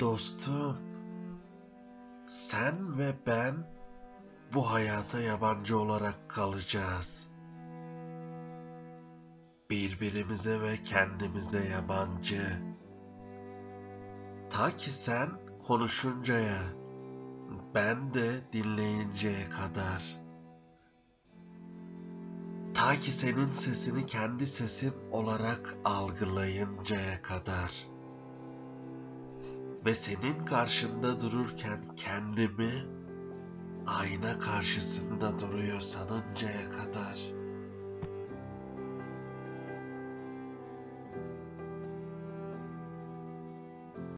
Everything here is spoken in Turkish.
Dostum, sen ve ben bu hayata yabancı olarak kalacağız. Birbirimize ve kendimize yabancı. Ta ki sen konuşuncaya, ben de dinleyinceye kadar. Ta ki senin sesini kendi sesim olarak algılayıncaya kadar. Ve senin karşında dururken kendimi ayna karşısında duruyor sanıncaya kadar.